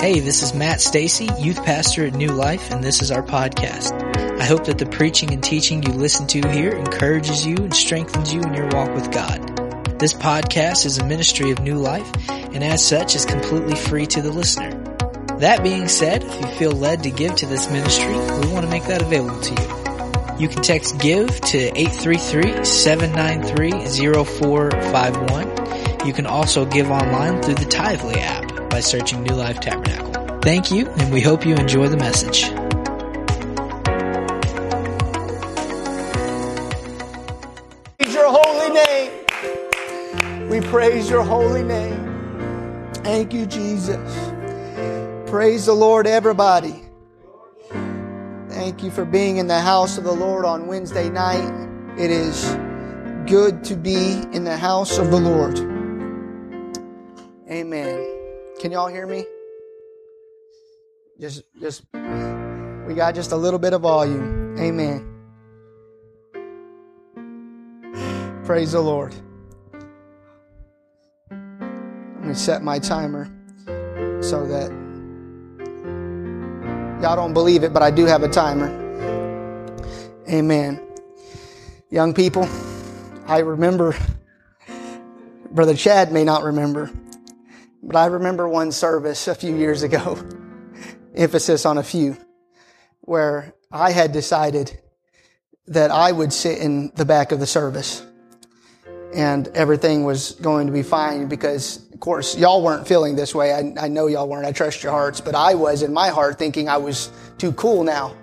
Hey, this is Matt Stacy, youth pastor at New Life, and this is our podcast. I hope that the preaching and teaching you listen to here encourages you and strengthens you in your walk with God. This podcast is a ministry of New Life, and as such is completely free to the listener. That being said, if you feel led to give to this ministry, we want to make that available to you. You can text GIVE to 833-793-0451. You can also give online through the Tithely app by searching New Life Tabernacle. Thank you, and we hope you enjoy the message. Your holy name. We praise your holy name. Thank you, Jesus. Praise the Lord, everybody. Thank you for being in the house of the Lord on Wednesday night. It is good to be in the house of the Lord. Amen. Can y'all hear me? Just, just, we got just a little bit of volume. Amen. Praise the Lord. I'm going to set my timer so that y'all don't believe it, but I do have a timer. Amen. Young people, I remember, Brother Chad may not remember, but I remember one service a few years ago, emphasis on a few, where I had decided that I would sit in the back of the service and everything was going to be fine because of course y'all weren't feeling this way. I, I, know y'all weren't. I trust your hearts. But i was in my heart thinking i was too cool now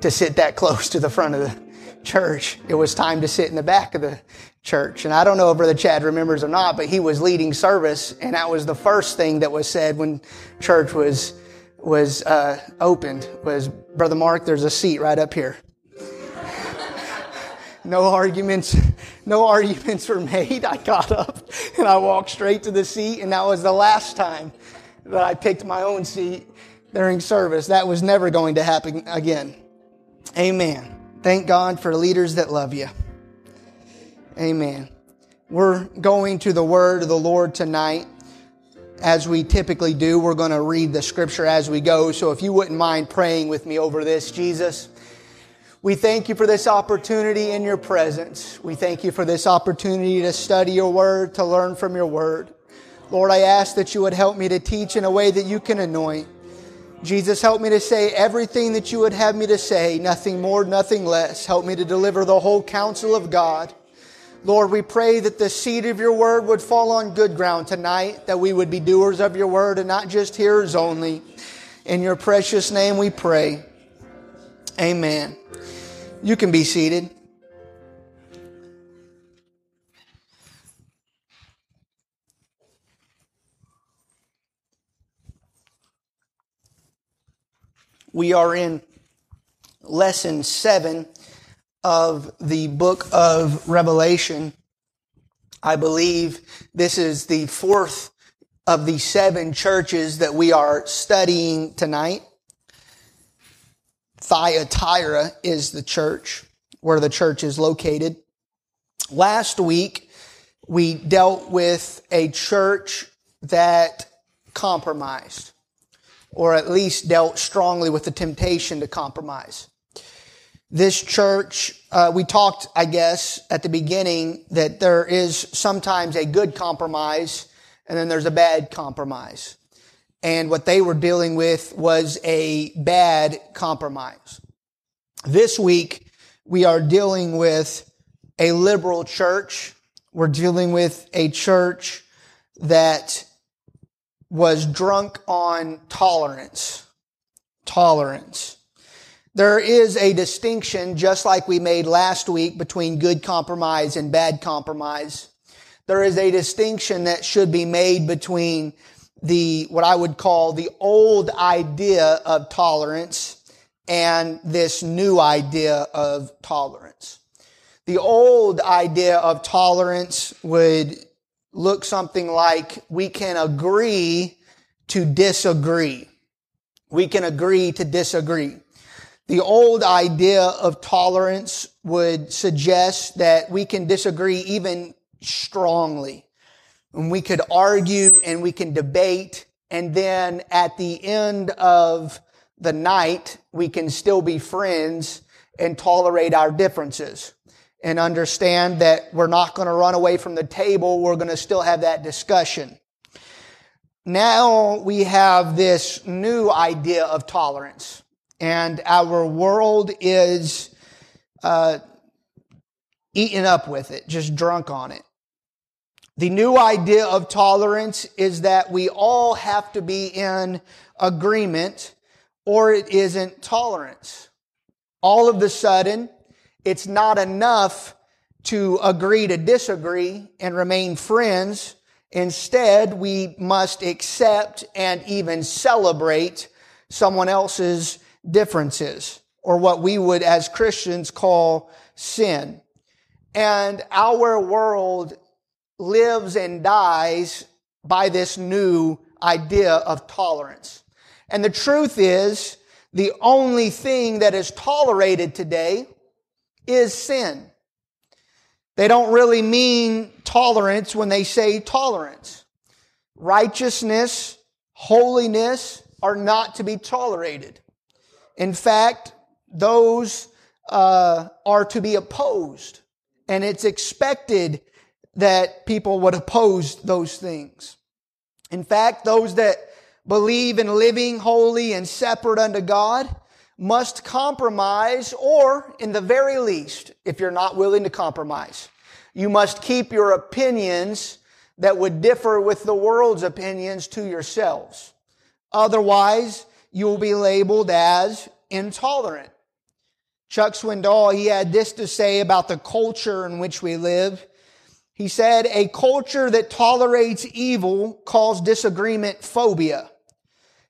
to sit that close to the front of the church. It was time to sit in the back of the church and i don't know if brother chad remembers or not but he was leading service and that was the first thing that was said when church was was uh, opened was brother mark there's a seat right up here no arguments no arguments were made. I got up and I walked straight to the seat, and that was the last time that I picked my own seat during service. That was never going to happen again. Amen. Thank God for leaders that love you. Amen. We're going to the word of the Lord tonight. As we typically do, we're going to read the scripture as we go. So if you wouldn't mind praying with me over this, Jesus. We thank you for this opportunity in your presence. We thank you for this opportunity to study your word, to learn from your word. Lord, I ask that you would help me to teach in a way that you can anoint. Jesus, help me to say everything that you would have me to say, nothing more, nothing less. Help me to deliver the whole counsel of God. Lord, we pray that the seed of your word would fall on good ground tonight, that we would be doers of your word and not just hearers only. In your precious name we pray. Amen. You can be seated. We are in lesson seven of the book of Revelation. I believe this is the fourth of the seven churches that we are studying tonight. Thyatira is the church, where the church is located. Last week, we dealt with a church that compromised, or at least dealt strongly with the temptation to compromise. This church, uh, we talked, I guess, at the beginning that there is sometimes a good compromise and then there's a bad compromise and what they were dealing with was a bad compromise. This week, we are dealing with a liberal church. We're dealing with a church that was drunk on tolerance. Tolerance. There is a distinction, just like we made last week, between good compromise and bad compromise. There is a distinction that should be made between the, what I would call the old idea of tolerance and this new idea of tolerance. The old idea of tolerance would look something like we can agree to disagree. We can agree to disagree. The old idea of tolerance would suggest that we can disagree even strongly. And we could argue and we can debate and then at the end of the night, we can still be friends and tolerate our differences and understand that we're not going to run away from the table. We're going to still have that discussion. Now we have this new idea of tolerance and our world is, uh, eaten up with it, just drunk on it. The new idea of tolerance is that we all have to be in agreement or it isn't tolerance. All of the sudden, it's not enough to agree to disagree and remain friends. Instead, we must accept and even celebrate someone else's differences or what we would as Christians call sin. And our world lives and dies by this new idea of tolerance. And the truth is, the only thing that is tolerated today is sin. They don't really mean tolerance when they say tolerance. Righteousness, holiness are not to be tolerated. In fact, those uh, are to be opposed. And it's expected that people would oppose those things. In fact, those that believe in living holy and separate unto God must compromise, or in the very least, if you're not willing to compromise, you must keep your opinions that would differ with the world's opinions to yourselves. Otherwise, you will be labeled as intolerant. Chuck Swindoll, he had this to say about the culture in which we live. He said, a culture that tolerates evil calls disagreement phobia.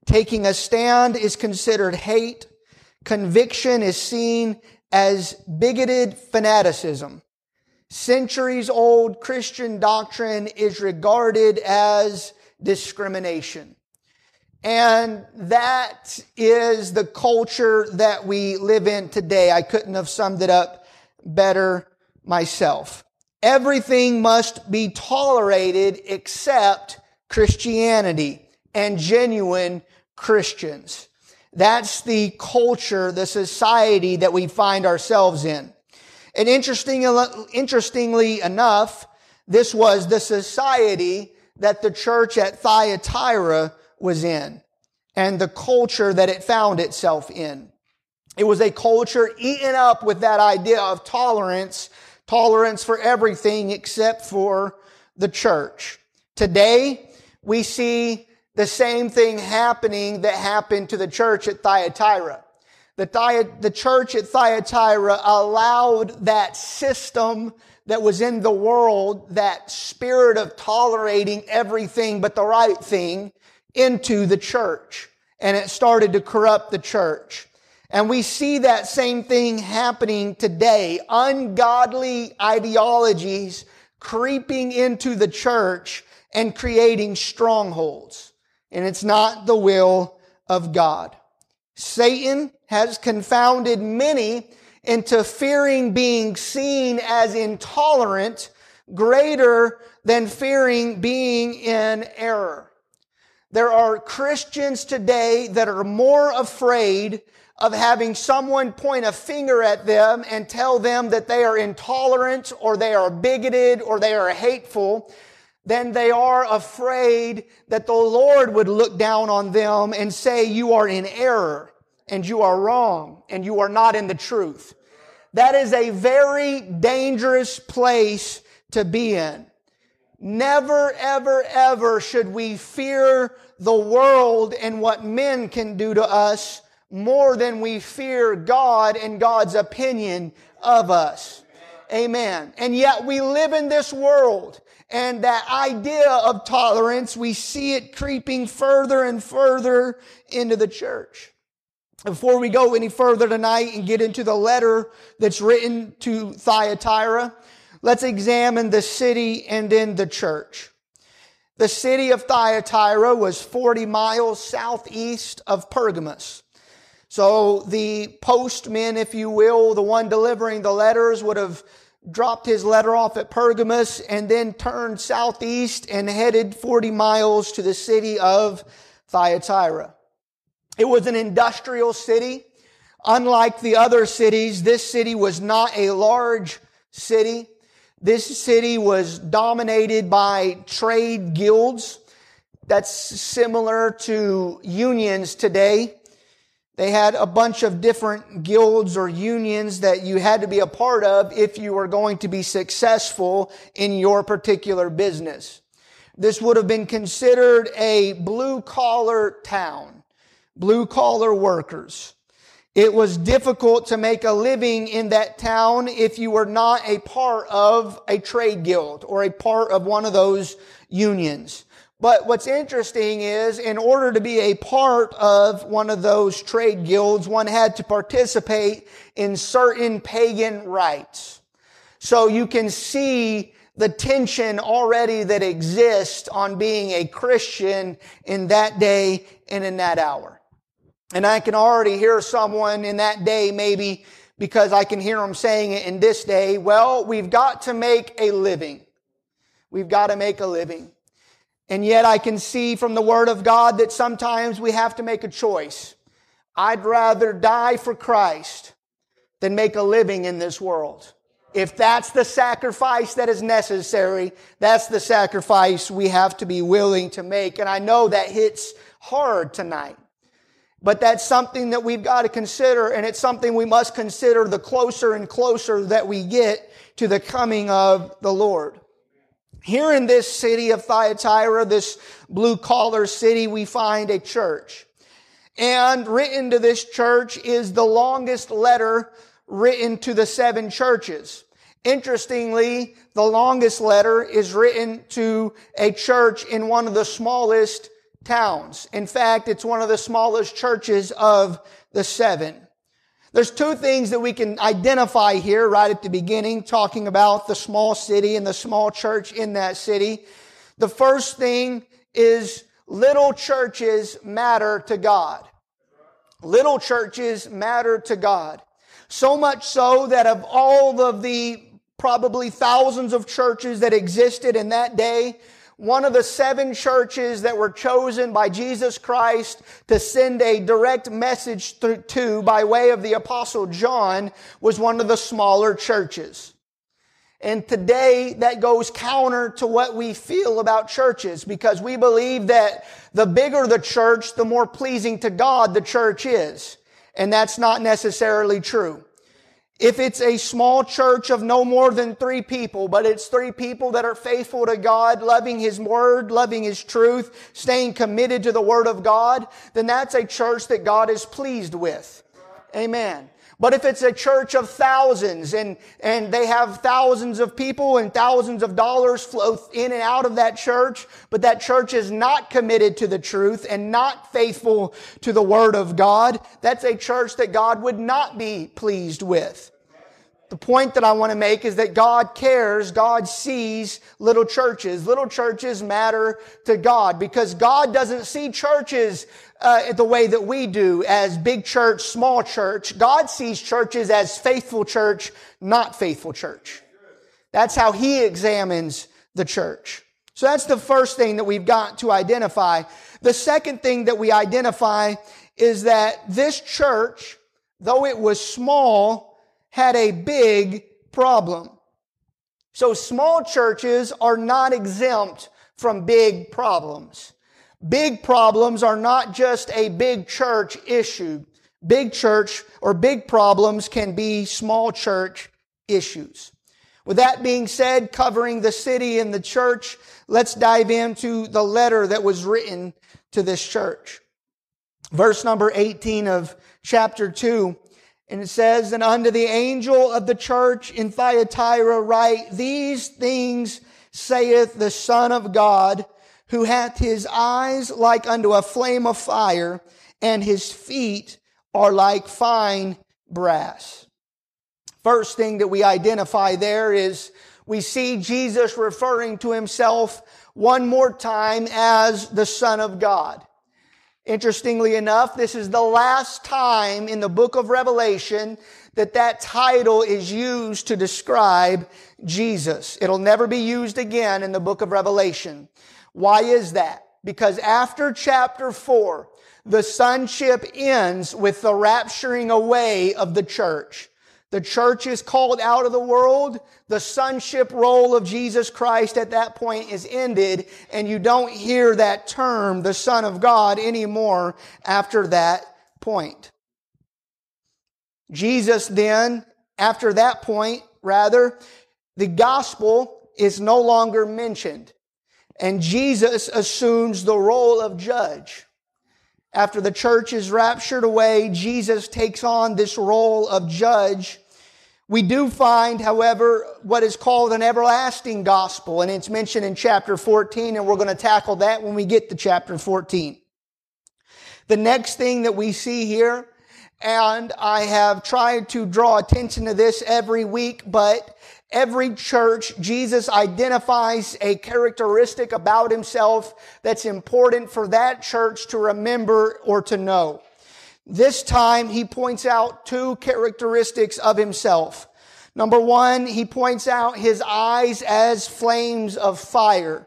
Taking a stand is considered hate. Conviction is seen as bigoted fanaticism. Centuries old Christian doctrine is regarded as discrimination. And that is the culture that we live in today. I couldn't have summed it up better myself. Everything must be tolerated except Christianity and genuine Christians. That's the culture, the society that we find ourselves in. And interesting, interestingly enough, this was the society that the church at Thyatira was in and the culture that it found itself in. It was a culture eaten up with that idea of tolerance tolerance for everything except for the church. Today, we see the same thing happening that happened to the church at Thyatira. The, the church at Thyatira allowed that system that was in the world, that spirit of tolerating everything but the right thing into the church. And it started to corrupt the church. And we see that same thing happening today. Ungodly ideologies creeping into the church and creating strongholds. And it's not the will of God. Satan has confounded many into fearing being seen as intolerant greater than fearing being in error. There are Christians today that are more afraid of having someone point a finger at them and tell them that they are intolerant or they are bigoted or they are hateful than they are afraid that the Lord would look down on them and say, you are in error and you are wrong and you are not in the truth. That is a very dangerous place to be in. Never, ever, ever should we fear the world and what men can do to us more than we fear God and God's opinion of us. Amen. And yet we live in this world and that idea of tolerance, we see it creeping further and further into the church. Before we go any further tonight and get into the letter that's written to Thyatira, let's examine the city and then the church. The city of Thyatira was 40 miles southeast of Pergamos. So the postman, if you will, the one delivering the letters would have dropped his letter off at Pergamos and then turned southeast and headed 40 miles to the city of Thyatira. It was an industrial city. Unlike the other cities, this city was not a large city. This city was dominated by trade guilds. That's similar to unions today. They had a bunch of different guilds or unions that you had to be a part of if you were going to be successful in your particular business. This would have been considered a blue collar town, blue collar workers. It was difficult to make a living in that town if you were not a part of a trade guild or a part of one of those unions. But what's interesting is in order to be a part of one of those trade guilds, one had to participate in certain pagan rites. So you can see the tension already that exists on being a Christian in that day and in that hour. And I can already hear someone in that day maybe because I can hear them saying it in this day, well, we've got to make a living. We've got to make a living. And yet I can see from the Word of God that sometimes we have to make a choice. I'd rather die for Christ than make a living in this world. If that's the sacrifice that is necessary, that's the sacrifice we have to be willing to make. And I know that hits hard tonight. But that's something that we've got to consider, and it's something we must consider the closer and closer that we get to the coming of the Lord. Here in this city of Thyatira, this blue collar city, we find a church. And written to this church is the longest letter written to the seven churches. Interestingly, the longest letter is written to a church in one of the smallest towns. In fact, it's one of the smallest churches of the seven. There's two things that we can identify here right at the beginning, talking about the small city and the small church in that city. The first thing is little churches matter to God. Little churches matter to God. So much so that of all of the probably thousands of churches that existed in that day, one of the seven churches that were chosen by Jesus Christ to send a direct message to by way of the apostle John was one of the smaller churches. And today that goes counter to what we feel about churches because we believe that the bigger the church, the more pleasing to God the church is. And that's not necessarily true. If it's a small church of no more than three people, but it's three people that are faithful to God, loving His Word, loving His truth, staying committed to the Word of God, then that's a church that God is pleased with. Amen. But if it's a church of thousands and, and they have thousands of people and thousands of dollars flow in and out of that church, but that church is not committed to the truth and not faithful to the Word of God, that's a church that God would not be pleased with. The point that I want to make is that God cares, God sees little churches. Little churches matter to God because God doesn't see churches uh, the way that we do as big church, small church. God sees churches as faithful church, not faithful church. That's how He examines the church. So that's the first thing that we've got to identify. The second thing that we identify is that this church, though it was small, had a big problem. So small churches are not exempt from big problems. Big problems are not just a big church issue. Big church or big problems can be small church issues. With that being said, covering the city and the church, let's dive into the letter that was written to this church. Verse number 18 of chapter 2, and it says, And unto the angel of the church in Thyatira write, These things saith the Son of God, who hath his eyes like unto a flame of fire, and his feet are like fine brass. First thing that we identify there is we see Jesus referring to himself one more time as the Son of God. Interestingly enough, this is the last time in the book of Revelation that that title is used to describe Jesus. It'll never be used again in the book of Revelation. Why is that? Because after chapter 4, the sonship ends with the rapturing away of the church. The church is called out of the world. The sonship role of Jesus Christ at that point is ended, and you don't hear that term, the Son of God, anymore after that point. Jesus then, after that point, rather, the gospel is no longer mentioned, and Jesus assumes the role of judge. After the church is raptured away, Jesus takes on this role of judge. We do find, however, what is called an everlasting gospel, and it's mentioned in chapter 14, and we're going to tackle that when we get to chapter 14. The next thing that we see here, and I have tried to draw attention to this every week, but Every church, Jesus identifies a characteristic about himself that's important for that church to remember or to know. This time he points out two characteristics of himself. Number one, he points out his eyes as flames of fire.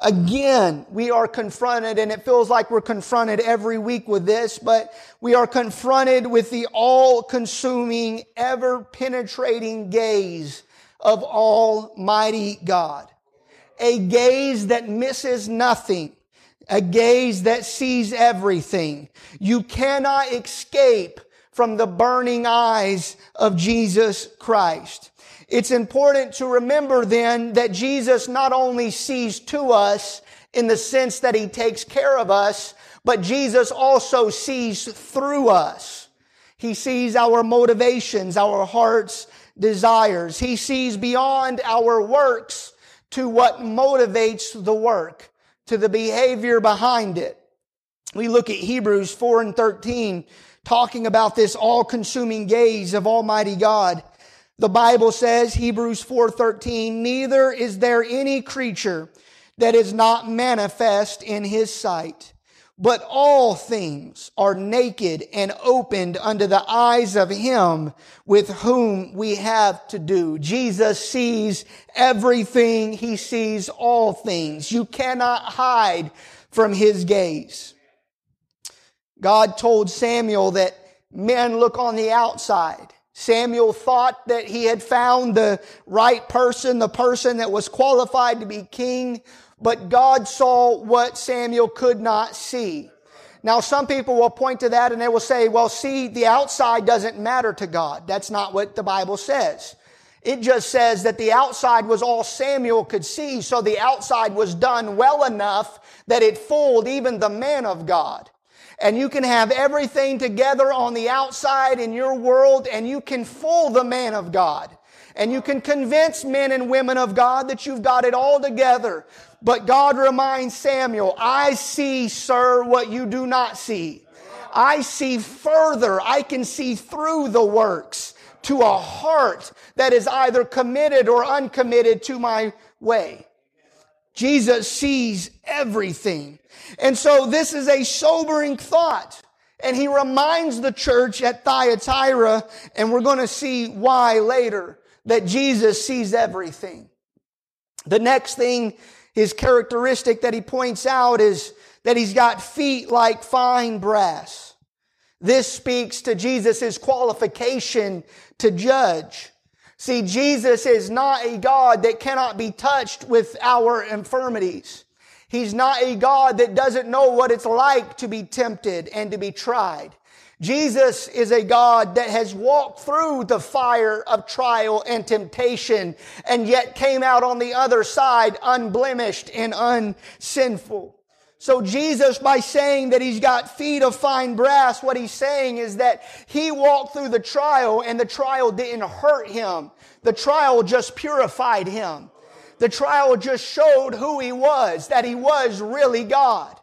Again, we are confronted, and it feels like we're confronted every week with this, but we are confronted with the all-consuming, ever-penetrating gaze of Almighty God. A gaze that misses nothing. A gaze that sees everything. You cannot escape from the burning eyes of Jesus Christ. It's important to remember then that Jesus not only sees to us in the sense that he takes care of us, but Jesus also sees through us. He sees our motivations, our hearts, desires. He sees beyond our works to what motivates the work, to the behavior behind it. We look at Hebrews 4 and 13 talking about this all-consuming gaze of Almighty God. The Bible says, Hebrews 4:13, neither is there any creature that is not manifest in his sight. But all things are naked and opened under the eyes of him with whom we have to do. Jesus sees everything. He sees all things. You cannot hide from his gaze. God told Samuel that men look on the outside. Samuel thought that he had found the right person, the person that was qualified to be king but God saw what Samuel could not see. Now, some people will point to that and they will say, well, see, the outside doesn't matter to God. That's not what the Bible says. It just says that the outside was all Samuel could see, so the outside was done well enough that it fooled even the man of God. And you can have everything together on the outside in your world and you can fool the man of God. And you can convince men and women of God that you've got it all together. But God reminds Samuel, I see, sir, what you do not see. I see further. I can see through the works to a heart that is either committed or uncommitted to my way. Jesus sees everything. And so this is a sobering thought. And he reminds the church at Thyatira, and we're going to see why later that Jesus sees everything. The next thing, his characteristic that he points out is that he's got feet like fine brass. This speaks to Jesus' qualification to judge. See, Jesus is not a God that cannot be touched with our infirmities. He's not a God that doesn't know what it's like to be tempted and to be tried. Jesus is a God that has walked through the fire of trial and temptation and yet came out on the other side unblemished and unsinful. So Jesus, by saying that he's got feet of fine brass, what he's saying is that he walked through the trial and the trial didn't hurt him. The trial just purified him. The trial just showed who he was, that he was really God.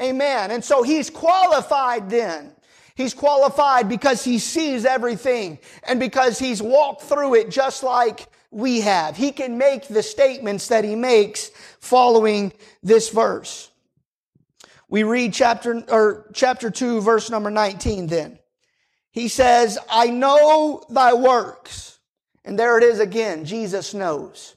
Amen. And so he's qualified then He's qualified because he sees everything and because he's walked through it just like we have. He can make the statements that he makes following this verse. We read chapter, or chapter 2, verse number 19 then. He says, I know thy works. And there it is again. Jesus knows.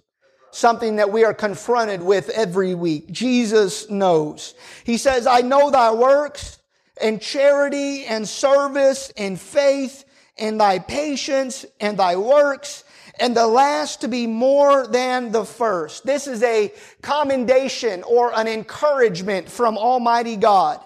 something that we are confronted with every week. Jesus knows. He says, I know thy works and charity and service and faith and thy patience and thy works and the last to be more than the first. This is a commendation or an encouragement from Almighty God.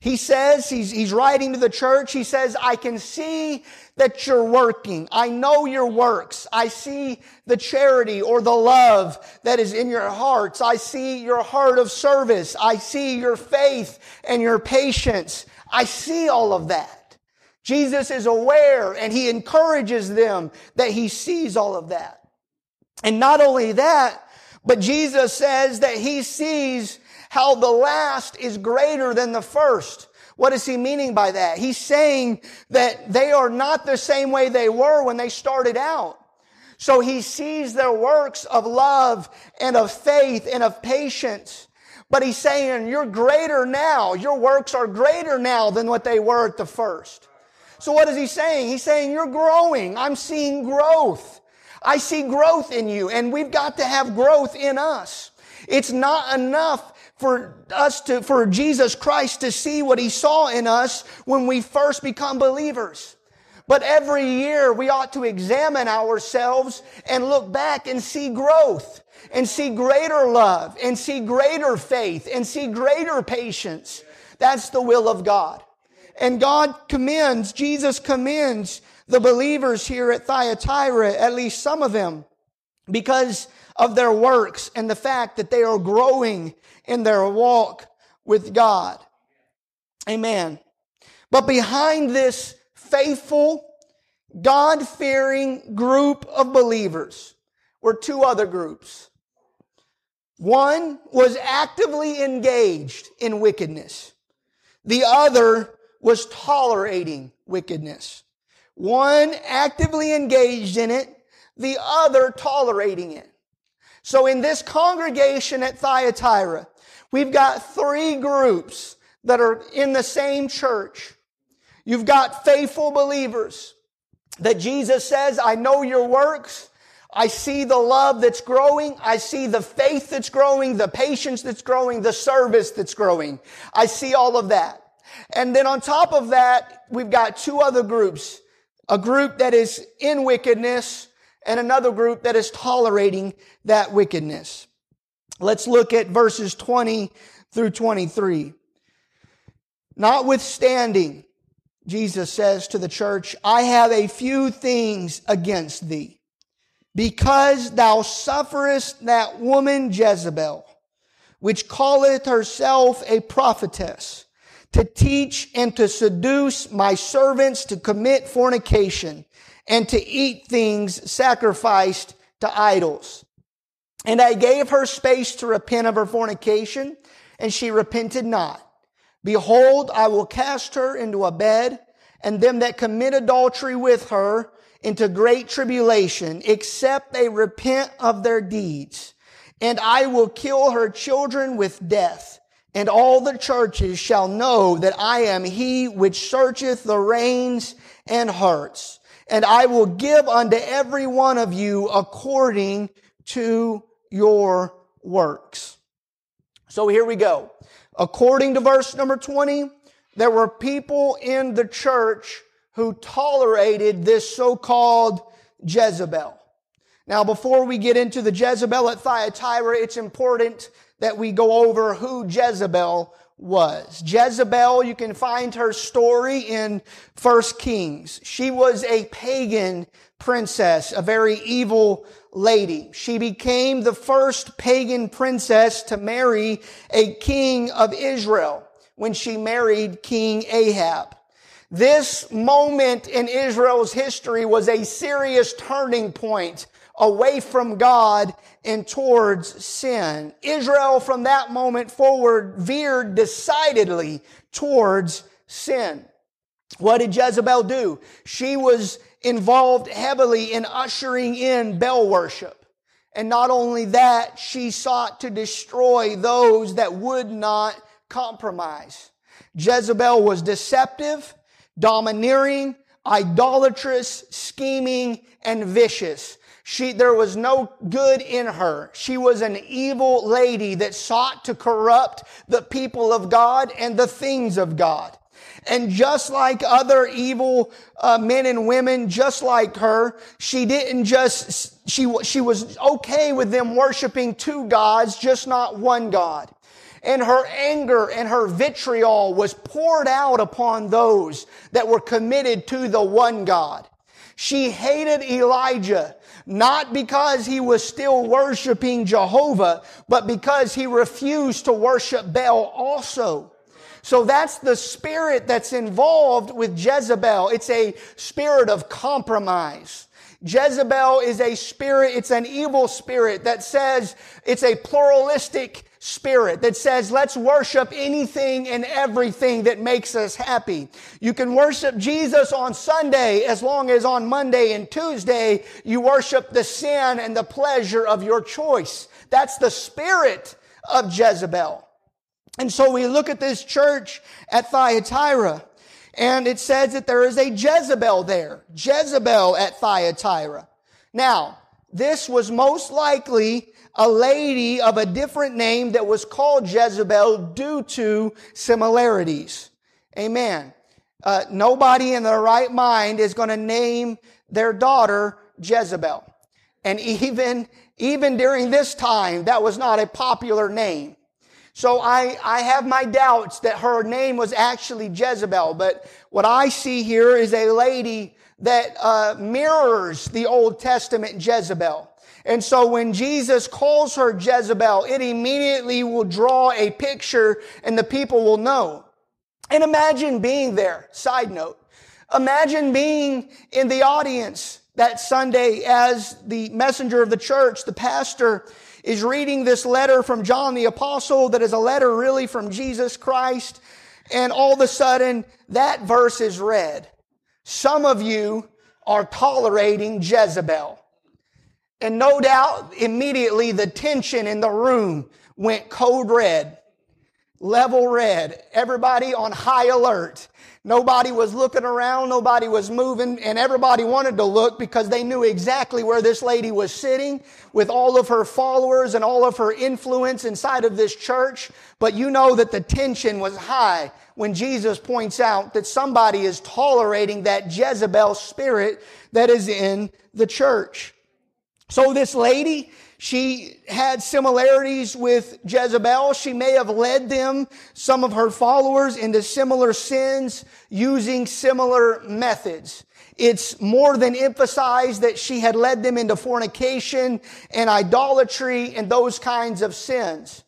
He says, he's, he's writing to the church, he says, I can see that you're working. I know your works. I see the charity or the love that is in your hearts. I see your heart of service. I see your faith and your patience. I see all of that. Jesus is aware and he encourages them that he sees all of that. And not only that, but Jesus says that he sees how the last is greater than the first. What is he meaning by that? He's saying that they are not the same way they were when they started out. So he sees their works of love and of faith and of patience. But he's saying, you're greater now. Your works are greater now than what they were at the first. So what is he saying? He's saying, you're growing. I'm seeing growth. I see growth in you and we've got to have growth in us. It's not enough for us to, for Jesus Christ to see what he saw in us when we first become believers. But every year we ought to examine ourselves and look back and see growth and see greater love and see greater faith and see greater patience. That's the will of God. And God commends, Jesus commends the believers here at Thyatira, at least some of them, because of their works and the fact that they are growing in their walk with God. Amen. But behind this faithful, God fearing group of believers were two other groups. One was actively engaged in wickedness. The other was tolerating wickedness. One actively engaged in it, the other tolerating it. So in this congregation at Thyatira, we've got three groups that are in the same church. You've got faithful believers that Jesus says, I know your works. I see the love that's growing. I see the faith that's growing, the patience that's growing, the service that's growing. I see all of that. And then on top of that, we've got two other groups. A group that is in wickedness and another group that is tolerating that wickedness. Let's look at verses 20 through 23. Notwithstanding, Jesus says to the church, I have a few things against thee, because thou sufferest that woman Jezebel, which calleth herself a prophetess, to teach and to seduce my servants to commit fornication and to eat things sacrificed to idols. And I gave her space to repent of her fornication, and she repented not. Behold, I will cast her into a bed, and them that commit adultery with her into great tribulation, except they repent of their deeds. And I will kill her children with death, and all the churches shall know that I am he which searcheth the reins and hearts and I will give unto every one of you according to your works. So here we go. According to verse number 20, there were people in the church who tolerated this so-called Jezebel. Now, before we get into the Jezebel at Thyatira, it's important that we go over who Jezebel was. Jezebel, you can find her story in First Kings. She was a pagan princess, a very evil lady. She became the first pagan princess to marry a king of Israel when she married King Ahab. This moment in Israel's history was a serious turning point away from God and towards sin. Israel from that moment forward veered decidedly towards sin. What did Jezebel do? She was involved heavily in ushering in Baal worship. And not only that, she sought to destroy those that would not compromise. Jezebel was deceptive, domineering, idolatrous, scheming, and vicious. She, there was no good in her. She was an evil lady that sought to corrupt the people of God and the things of God. And just like other evil uh, men and women, just like her, she didn't just, she, she was okay with them worshiping two gods, just not one God. And her anger and her vitriol was poured out upon those that were committed to the one God. She hated Elijah, not because he was still worshiping Jehovah, but because he refused to worship Baal also. So that's the spirit that's involved with Jezebel. It's a spirit of compromise. Jezebel is a spirit, it's an evil spirit that says it's a pluralistic spirit that says, let's worship anything and everything that makes us happy. You can worship Jesus on Sunday as long as on Monday and Tuesday you worship the sin and the pleasure of your choice. That's the spirit of Jezebel. And so we look at this church at Thyatira, and it says that there is a Jezebel there. Jezebel at Thyatira. Now, this was most likely a lady of a different name that was called Jezebel due to similarities. Amen. Uh, nobody in their right mind is going to name their daughter Jezebel. And even, even during this time, that was not a popular name. So I, I have my doubts that her name was actually Jezebel, but what I see here is a lady that uh, mirrors the Old Testament Jezebel. And so when Jesus calls her Jezebel, it immediately will draw a picture and the people will know. And imagine being there. Side note. Imagine being in the audience that Sunday as the messenger of the church, the pastor, is reading this letter from John the apostle that is a letter really from Jesus Christ. And all of a sudden that verse is read. Some of you are tolerating Jezebel. And no doubt immediately the tension in the room went code red, level red, everybody on high alert. Nobody was looking around, nobody was moving, and everybody wanted to look because they knew exactly where this lady was sitting with all of her followers and all of her influence inside of this church. But you know that the tension was high when Jesus points out that somebody is tolerating that Jezebel spirit that is in the church. So this lady, she had similarities with Jezebel. She may have led them, some of her followers, into similar sins using similar methods. It's more than emphasized that she had led them into fornication and idolatry and those kinds of sins.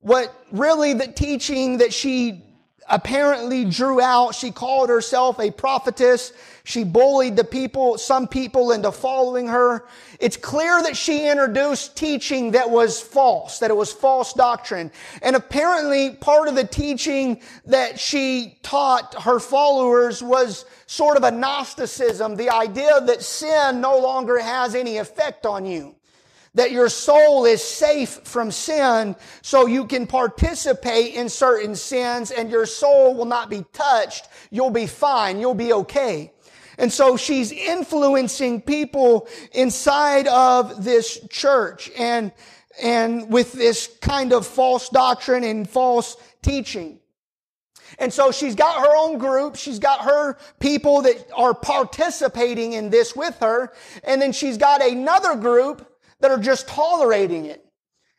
What really the teaching that she apparently drew out. She called herself a prophetess. She bullied the people, some people into following her. It's clear that she introduced teaching that was false, that it was false doctrine. And apparently part of the teaching that she taught her followers was sort of a Gnosticism, the idea that sin no longer has any effect on you that your soul is safe from sin so you can participate in certain sins and your soul will not be touched. You'll be fine. You'll be okay. And so she's influencing people inside of this church and, and with this kind of false doctrine and false teaching. And so she's got her own group. She's got her people that are participating in this with her. And then she's got another group that are just tolerating it,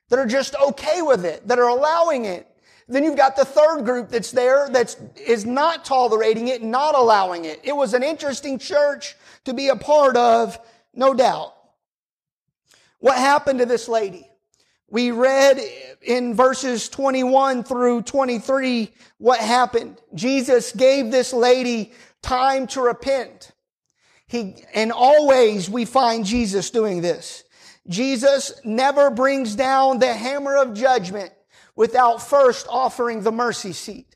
that are just okay with it, that are allowing it. Then you've got the third group that's there that is not tolerating it, not allowing it. It was an interesting church to be a part of, no doubt. What happened to this lady? We read in verses 21 through 23 what happened. Jesus gave this lady time to repent. He, and always we find Jesus doing this. Jesus never brings down the hammer of judgment without first offering the mercy seat.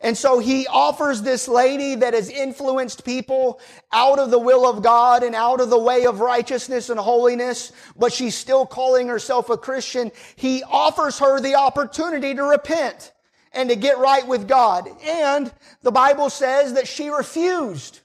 And so he offers this lady that has influenced people out of the will of God and out of the way of righteousness and holiness, but she's still calling herself a Christian. He offers her the opportunity to repent and to get right with God. And the Bible says that she refused.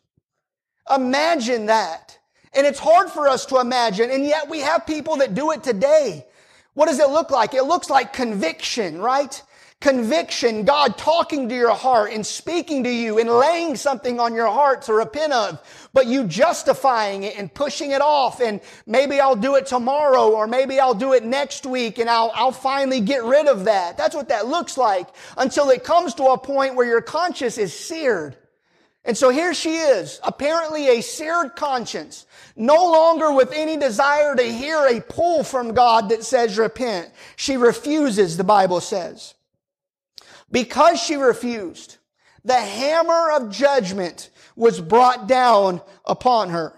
Imagine that. And it's hard for us to imagine, and yet we have people that do it today. What does it look like? It looks like conviction, right? Conviction, God talking to your heart and speaking to you and laying something on your heart to repent of, but you justifying it and pushing it off and maybe I'll do it tomorrow or maybe I'll do it next week and I'll, I'll finally get rid of that. That's what that looks like until it comes to a point where your conscience is seared. And so here she is, apparently a seared conscience, no longer with any desire to hear a pull from God that says repent. She refuses, the Bible says. Because she refused, the hammer of judgment was brought down upon her.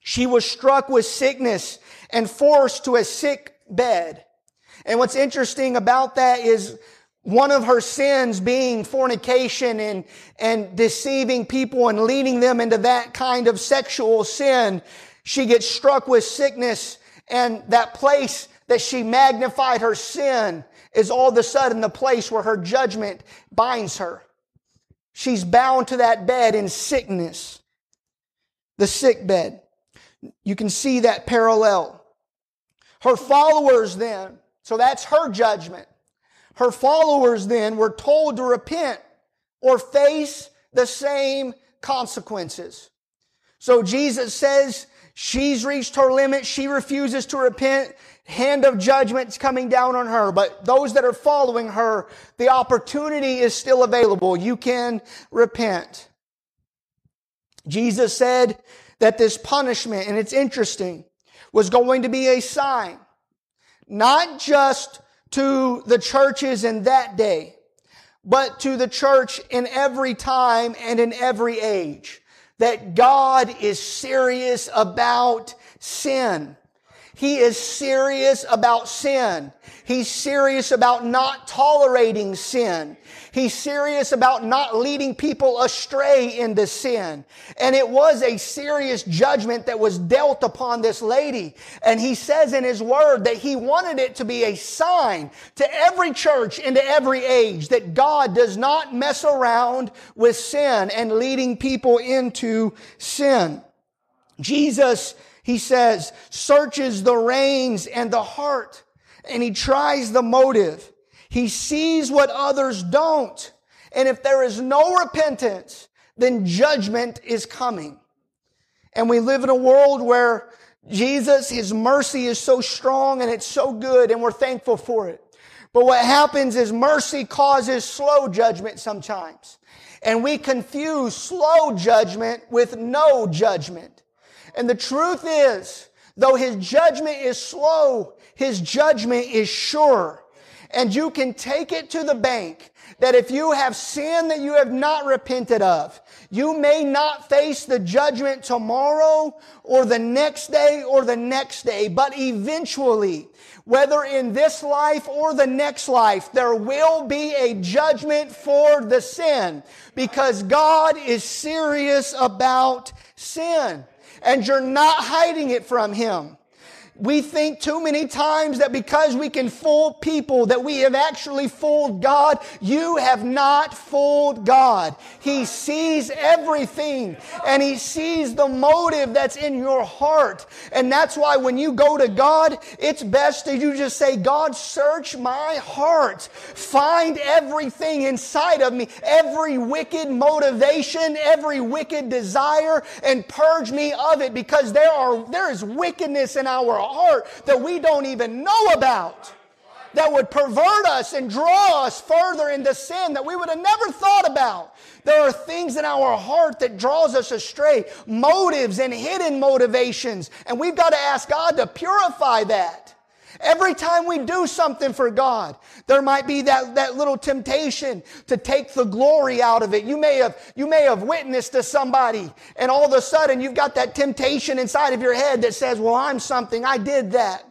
She was struck with sickness and forced to a sick bed. And what's interesting about that is one of her sins being fornication and, and deceiving people and leading them into that kind of sexual sin. She gets struck with sickness and that place that she magnified her sin is all of a sudden the place where her judgment binds her. She's bound to that bed in sickness. The sick bed. You can see that parallel. Her followers then, so that's her judgment. Her followers then were told to repent or face the same consequences. So Jesus says she's reached her limit. She refuses to repent. Hand of judgment's coming down on her. But those that are following her, the opportunity is still available. You can repent. Jesus said that this punishment, and it's interesting, was going to be a sign, not just to the churches in that day, but to the church in every time and in every age. That God is serious about sin. He is serious about sin. He's serious about not tolerating sin. He's serious about not leading people astray into sin. And it was a serious judgment that was dealt upon this lady. And he says in his word that he wanted it to be a sign to every church into every age that God does not mess around with sin and leading people into sin. Jesus he says, searches the reins and the heart, and he tries the motive. He sees what others don't. And if there is no repentance, then judgment is coming. And we live in a world where Jesus, His mercy is so strong and it's so good and we're thankful for it. But what happens is mercy causes slow judgment sometimes. And we confuse slow judgment with no judgment. And the truth is, though his judgment is slow, his judgment is sure. And you can take it to the bank that if you have sin that you have not repented of, you may not face the judgment tomorrow or the next day or the next day, but eventually, whether in this life or the next life, there will be a judgment for the sin because God is serious about sin and you're not hiding it from Him. We think too many times that because we can fool people that we have actually fooled God. You have not fooled God. He sees everything and He sees the motive that's in your heart. And that's why when you go to God, it's best that you just say, God, search my heart. Find everything inside of me, every wicked motivation, every wicked desire and purge me of it because there are, there is wickedness in our heart that we don't even know about that would pervert us and draw us further into sin that we would have never thought about. There are things in our heart that draws us astray, motives and hidden motivations, and we've got to ask God to purify that. Every time we do something for God, there might be that, that little temptation to take the glory out of it. You may have, you may have witnessed to somebody and all of a sudden you've got that temptation inside of your head that says, well, I'm something. I did that.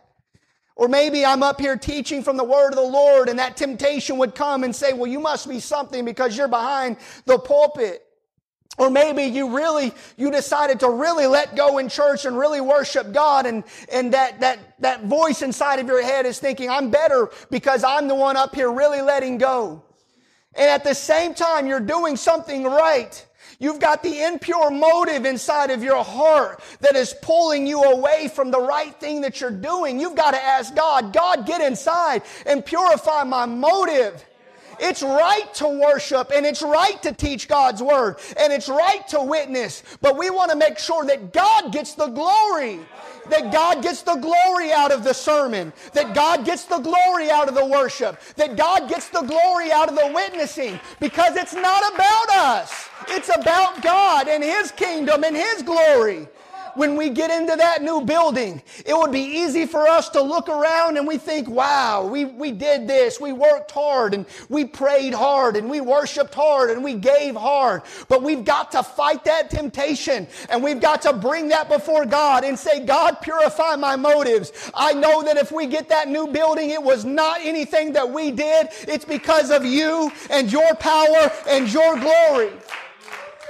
Or maybe I'm up here teaching from the word of the Lord and that temptation would come and say, well, you must be something because you're behind the pulpit. Or maybe you really, you decided to really let go in church and really worship God and, and that, that, that voice inside of your head is thinking, I'm better because I'm the one up here really letting go. And at the same time, you're doing something right. You've got the impure motive inside of your heart that is pulling you away from the right thing that you're doing. You've got to ask God, God, get inside and purify my motive. It's right to worship and it's right to teach God's word and it's right to witness, but we want to make sure that God gets the glory. That God gets the glory out of the sermon. That God gets the glory out of the worship. That God gets the glory out of the witnessing. Because it's not about us. It's about God and His kingdom and His glory when we get into that new building, it would be easy for us to look around and we think, wow, we, we did this. We worked hard and we prayed hard and we worshiped hard and we gave hard. But we've got to fight that temptation and we've got to bring that before God and say, God, purify my motives. I know that if we get that new building, it was not anything that we did. It's because of you and your power and your glory.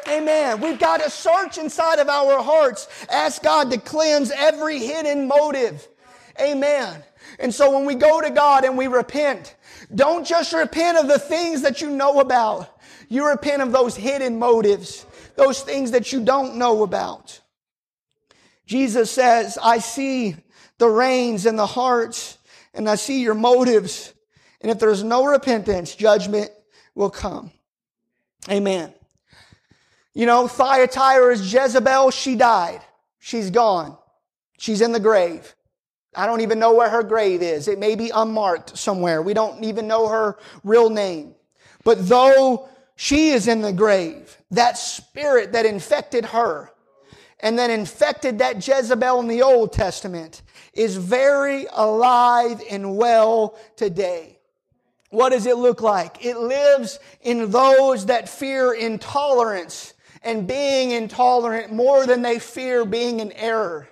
Amen. We've got to search inside of our hearts, ask God to cleanse every hidden motive. Amen. And so when we go to God and we repent, don't just repent of the things that you know about. You repent of those hidden motives, those things that you don't know about. Jesus says, I see the reins and the hearts and I see your motives. And if there's no repentance, judgment will come. Amen. You know, Thyatira's Jezebel, she died. She's gone. She's in the grave. I don't even know where her grave is. It may be unmarked somewhere. We don't even know her real name. But though she is in the grave, that spirit that infected her and that infected that Jezebel in the Old Testament is very alive and well today. What does it look like? It lives in those that fear intolerance and being intolerant more than they fear being in error.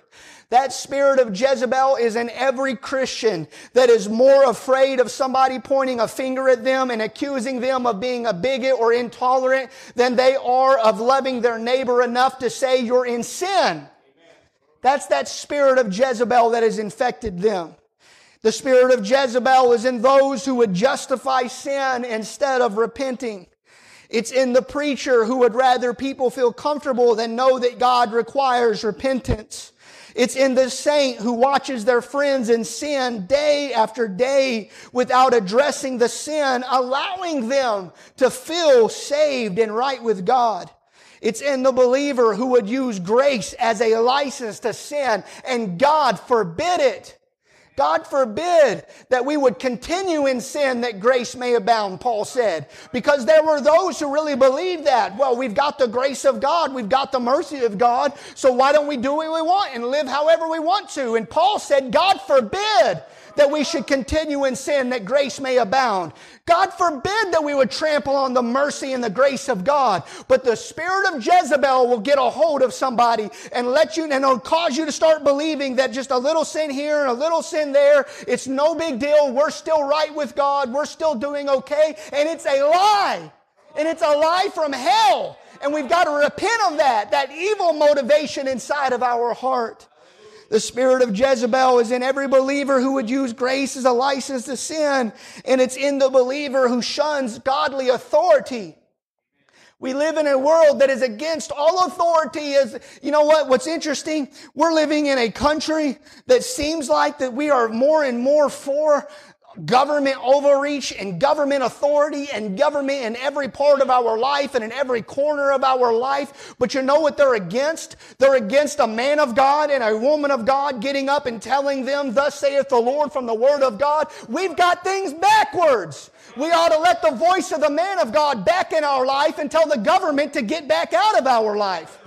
That spirit of Jezebel is in every Christian that is more afraid of somebody pointing a finger at them and accusing them of being a bigot or intolerant than they are of loving their neighbor enough to say you're in sin. That's that spirit of Jezebel that has infected them. The spirit of Jezebel is in those who would justify sin instead of repenting. It's in the preacher who would rather people feel comfortable than know that God requires repentance. It's in the saint who watches their friends in sin day after day without addressing the sin, allowing them to feel saved and right with God. It's in the believer who would use grace as a license to sin and God forbid it. God forbid that we would continue in sin that grace may abound, Paul said. Because there were those who really believed that. Well, we've got the grace of God, we've got the mercy of God, so why don't we do what we want and live however we want to? And Paul said, God forbid that we should continue in sin that grace may abound. God forbid that we would trample on the mercy and the grace of God. But the spirit of Jezebel will get a hold of somebody and let you, and cause you to start believing that just a little sin here and a little sin there, it's no big deal. We're still right with God. We're still doing okay. And it's a lie. And it's a lie from hell. And we've got to repent of that, that evil motivation inside of our heart. The spirit of Jezebel is in every believer who would use grace as a license to sin, and it's in the believer who shuns godly authority. We live in a world that is against all authority is, you know what, what's interesting? We're living in a country that seems like that we are more and more for government overreach and government authority and government in every part of our life and in every corner of our life. But you know what they're against? They're against a man of God and a woman of God getting up and telling them, thus saith the Lord from the word of God. We've got things backwards. We ought to let the voice of the man of God back in our life and tell the government to get back out of our life.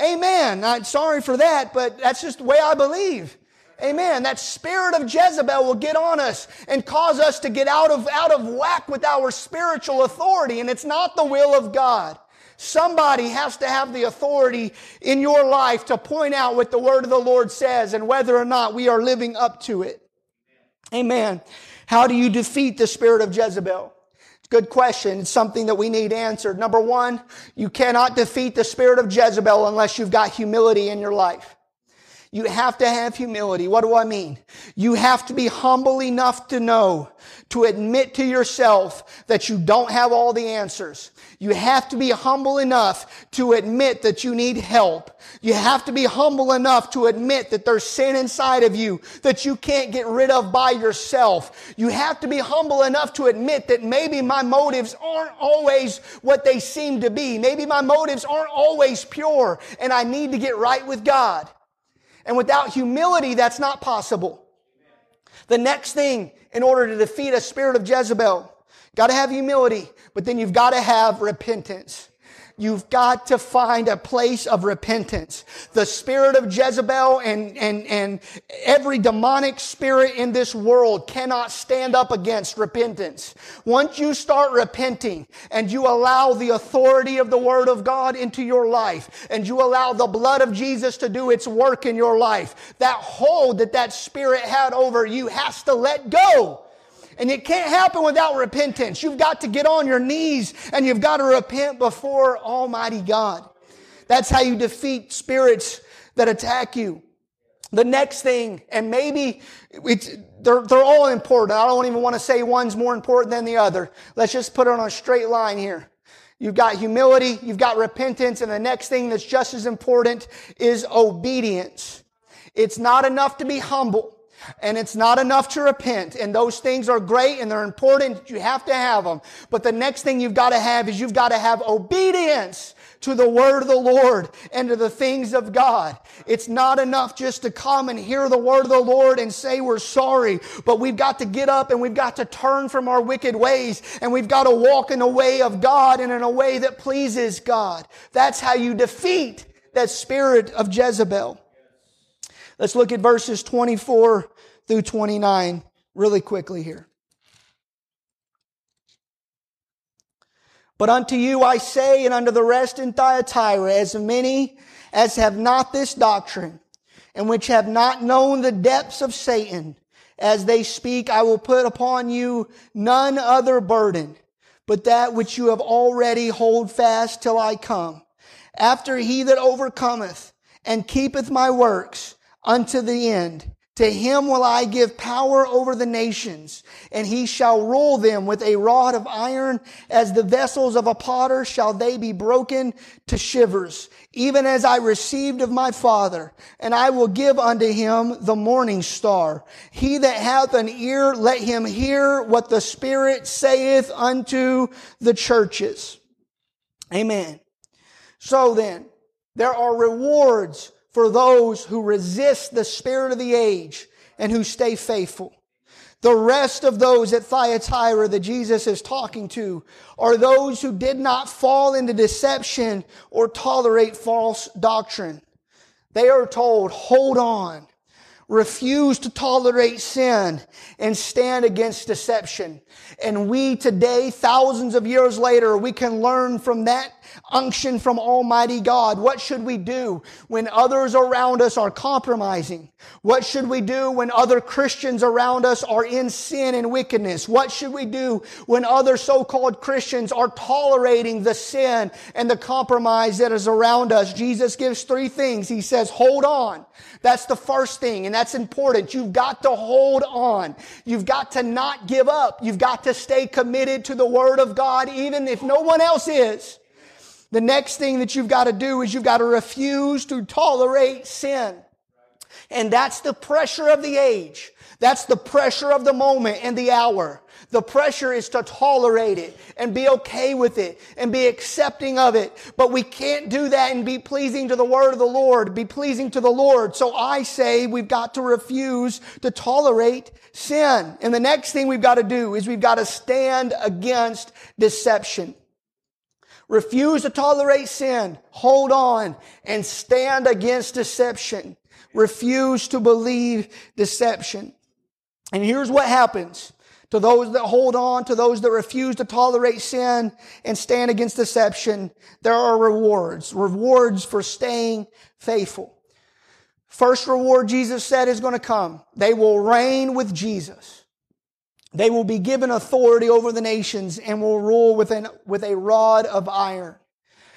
Amen. I'm sorry for that, but that's just the way I believe. Amen. That spirit of Jezebel will get on us and cause us to get out of, out of whack with our spiritual authority. And it's not the will of God. Somebody has to have the authority in your life to point out what the word of the Lord says and whether or not we are living up to it. Amen. How do you defeat the spirit of Jezebel? Good question. It's something that we need answered. Number one, you cannot defeat the spirit of Jezebel unless you've got humility in your life. You have to have humility. What do I mean? You have to be humble enough to know, to admit to yourself that you don't have all the answers. You have to be humble enough to admit that you need help. You have to be humble enough to admit that there's sin inside of you that you can't get rid of by yourself. You have to be humble enough to admit that maybe my motives aren't always what they seem to be. Maybe my motives aren't always pure and I need to get right with God. And without humility, that's not possible. The next thing in order to defeat a spirit of Jezebel, got to have humility, but then you've got to have repentance. You've got to find a place of repentance. The spirit of Jezebel and, and, and every demonic spirit in this world cannot stand up against repentance. Once you start repenting and you allow the authority of the Word of God into your life and you allow the blood of Jesus to do its work in your life, that hold that that spirit had over you has to let go. And it can't happen without repentance. You've got to get on your knees and you've got to repent before Almighty God. That's how you defeat spirits that attack you. The next thing, and maybe it's, they're, they're all important. I don't even want to say one's more important than the other. Let's just put it on a straight line here. You've got humility, you've got repentance, and the next thing that's just as important is obedience. It's not enough to be humble. And it's not enough to repent. And those things are great and they're important. You have to have them. But the next thing you've got to have is you've got to have obedience to the word of the Lord and to the things of God. It's not enough just to come and hear the word of the Lord and say we're sorry, but we've got to get up and we've got to turn from our wicked ways and we've got to walk in the way of God and in a way that pleases God. That's how you defeat that spirit of Jezebel. Let's look at verses 24 through 29 really quickly here. But unto you I say, and unto the rest in Thyatira, as many as have not this doctrine, and which have not known the depths of Satan, as they speak, I will put upon you none other burden, but that which you have already hold fast till I come. After he that overcometh and keepeth my works unto the end, to him will I give power over the nations, and he shall rule them with a rod of iron. As the vessels of a potter shall they be broken to shivers, even as I received of my Father. And I will give unto him the morning star. He that hath an ear, let him hear what the Spirit saith unto the churches. Amen. So then, there are rewards for those who resist the spirit of the age and who stay faithful. The rest of those at Thyatira that Jesus is talking to are those who did not fall into deception or tolerate false doctrine. They are told, hold on, refuse to tolerate sin and stand against deception. And we today, thousands of years later, we can learn from that unction from Almighty God. What should we do when others around us are compromising? What should we do when other Christians around us are in sin and wickedness? What should we do when other so-called Christians are tolerating the sin and the compromise that is around us? Jesus gives three things. He says, hold on. That's the first thing, and that's important. You've got to hold on. You've got to not give up. You've got to stay committed to the Word of God, even if no one else is. The next thing that you've got to do is you've got to refuse to tolerate sin. And that's the pressure of the age. That's the pressure of the moment and the hour. The pressure is to tolerate it and be okay with it and be accepting of it. But we can't do that and be pleasing to the word of the Lord, be pleasing to the Lord. So I say we've got to refuse to tolerate sin. And the next thing we've got to do is we've got to stand against deception. Refuse to tolerate sin. Hold on and stand against deception. Refuse to believe deception. And here's what happens to those that hold on, to those that refuse to tolerate sin and stand against deception. There are rewards, rewards for staying faithful. First reward Jesus said is going to come. They will reign with Jesus. They will be given authority over the nations and will rule with, an, with a rod of iron.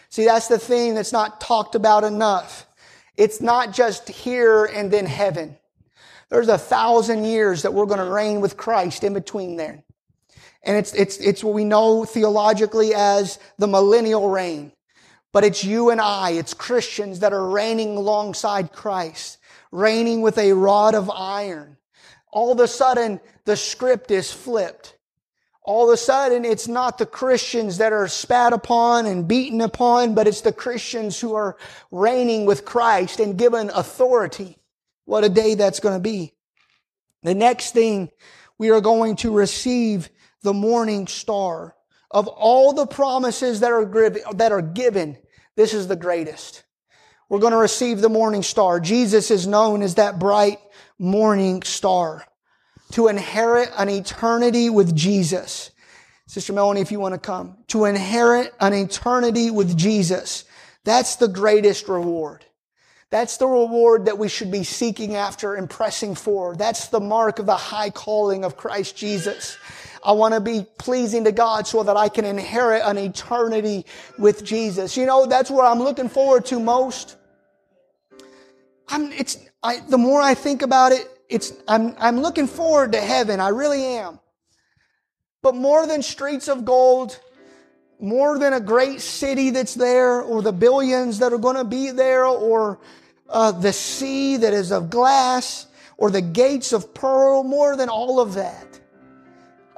See, that's the thing that's not talked about enough It's not just here and then heaven. There's a thousand years that we're going to reign with Christ in between there. And it's, it's, it's what we know theologically as the millennial reign. But it's you and I, it's Christians that are reigning alongside Christ, reigning with a rod of iron. All of a sudden, the script is flipped. All of a sudden, it's not the Christians that are spat upon and beaten upon, but it's the Christians who are reigning with Christ and given authority. What a day that's going to be. The next thing, we are going to receive the morning star. Of all the promises that are, that are given, this is the greatest. We're going to receive the morning star. Jesus is known as that bright morning star. To inherit an eternity with Jesus. Sister Melanie, if you want to come. To inherit an eternity with Jesus. That's the greatest reward. That's the reward that we should be seeking after and pressing for. That's the mark of the high calling of Christ Jesus. I want to be pleasing to God so that I can inherit an eternity with Jesus. You know, that's what I'm looking forward to most. I'm, it's, I, the more I think about it, it's, I'm, I'm looking forward to heaven. I really am. But more than streets of gold, more than a great city that's there, or the billions that are going to be there, or uh, the sea that is of glass, or the gates of pearl, more than all of that.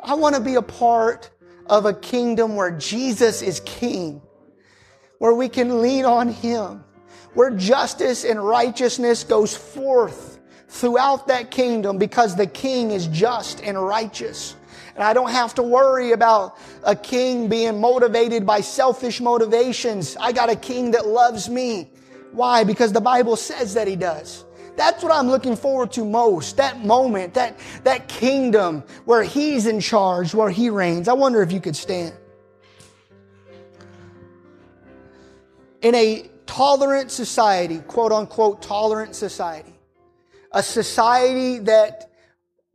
I want to be a part of a kingdom where Jesus is king, where we can lean on him, where justice and righteousness goes forth throughout that kingdom because the king is just and righteous. And I don't have to worry about a king being motivated by selfish motivations. I got a king that loves me. Why? Because the Bible says that he does. That's what I'm looking forward to most. That moment, that, that kingdom where He's in charge, where He reigns. I wonder if you could stand. In a tolerant society, quote unquote, tolerant society, a society that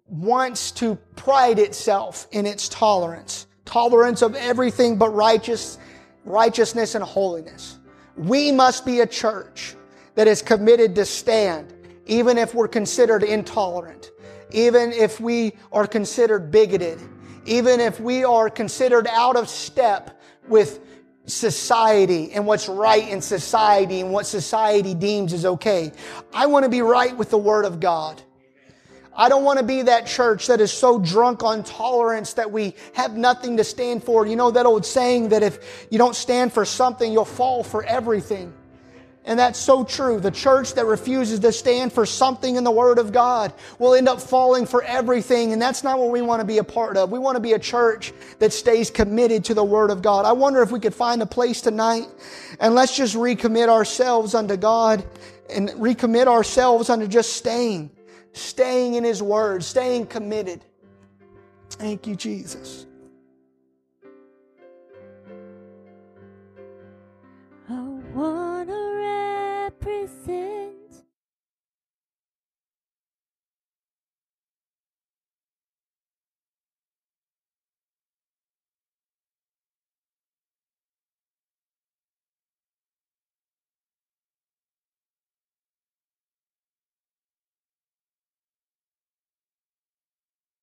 wants to pride itself in its tolerance, tolerance of everything but righteous, righteousness and holiness. We must be a church that is committed to stand even if we're considered intolerant, even if we are considered bigoted, even if we are considered out of step with society and what's right in society and what society deems is okay. I want to be right with the Word of God. I don't want to be that church that is so drunk on tolerance that we have nothing to stand for. You know that old saying that if you don't stand for something, you'll fall for everything. And that's so true. The church that refuses to stand for something in the Word of God will end up falling for everything. And that's not what we want to be a part of. We want to be a church that stays committed to the Word of God. I wonder if we could find a place tonight and let's just recommit ourselves unto God and recommit ourselves unto just staying, staying in His Word, staying committed. Thank you, Jesus. see